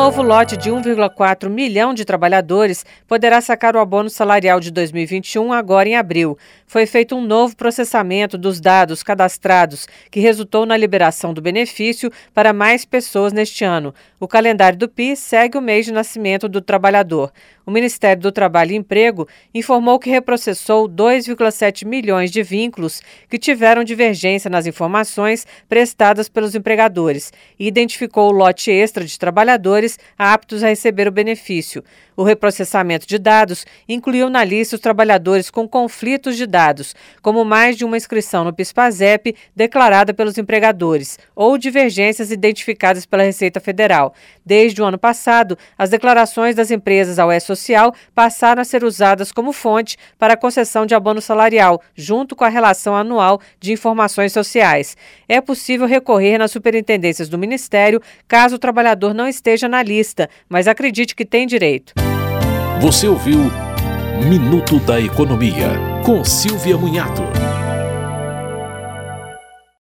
Novo lote de 1,4 milhão de trabalhadores poderá sacar o abono salarial de 2021 agora em abril. Foi feito um novo processamento dos dados cadastrados, que resultou na liberação do benefício para mais pessoas neste ano. O calendário do PIS segue o mês de nascimento do trabalhador. O Ministério do Trabalho e Emprego informou que reprocessou 2,7 milhões de vínculos que tiveram divergência nas informações prestadas pelos empregadores e identificou o lote extra de trabalhadores aptos a receber o benefício. O reprocessamento de dados incluiu na lista os trabalhadores com conflitos de dados, como mais de uma inscrição no PIS/PASEP declarada pelos empregadores ou divergências identificadas pela Receita Federal. Desde o ano passado, as declarações das empresas ao E-Social passaram a ser usadas como fonte para a concessão de abono salarial, junto com a relação anual de informações sociais. É possível recorrer nas superintendências do Ministério caso o trabalhador não esteja na lista, mas acredite que tem direito. Você ouviu Minuto da Economia, com Silvia Munhato.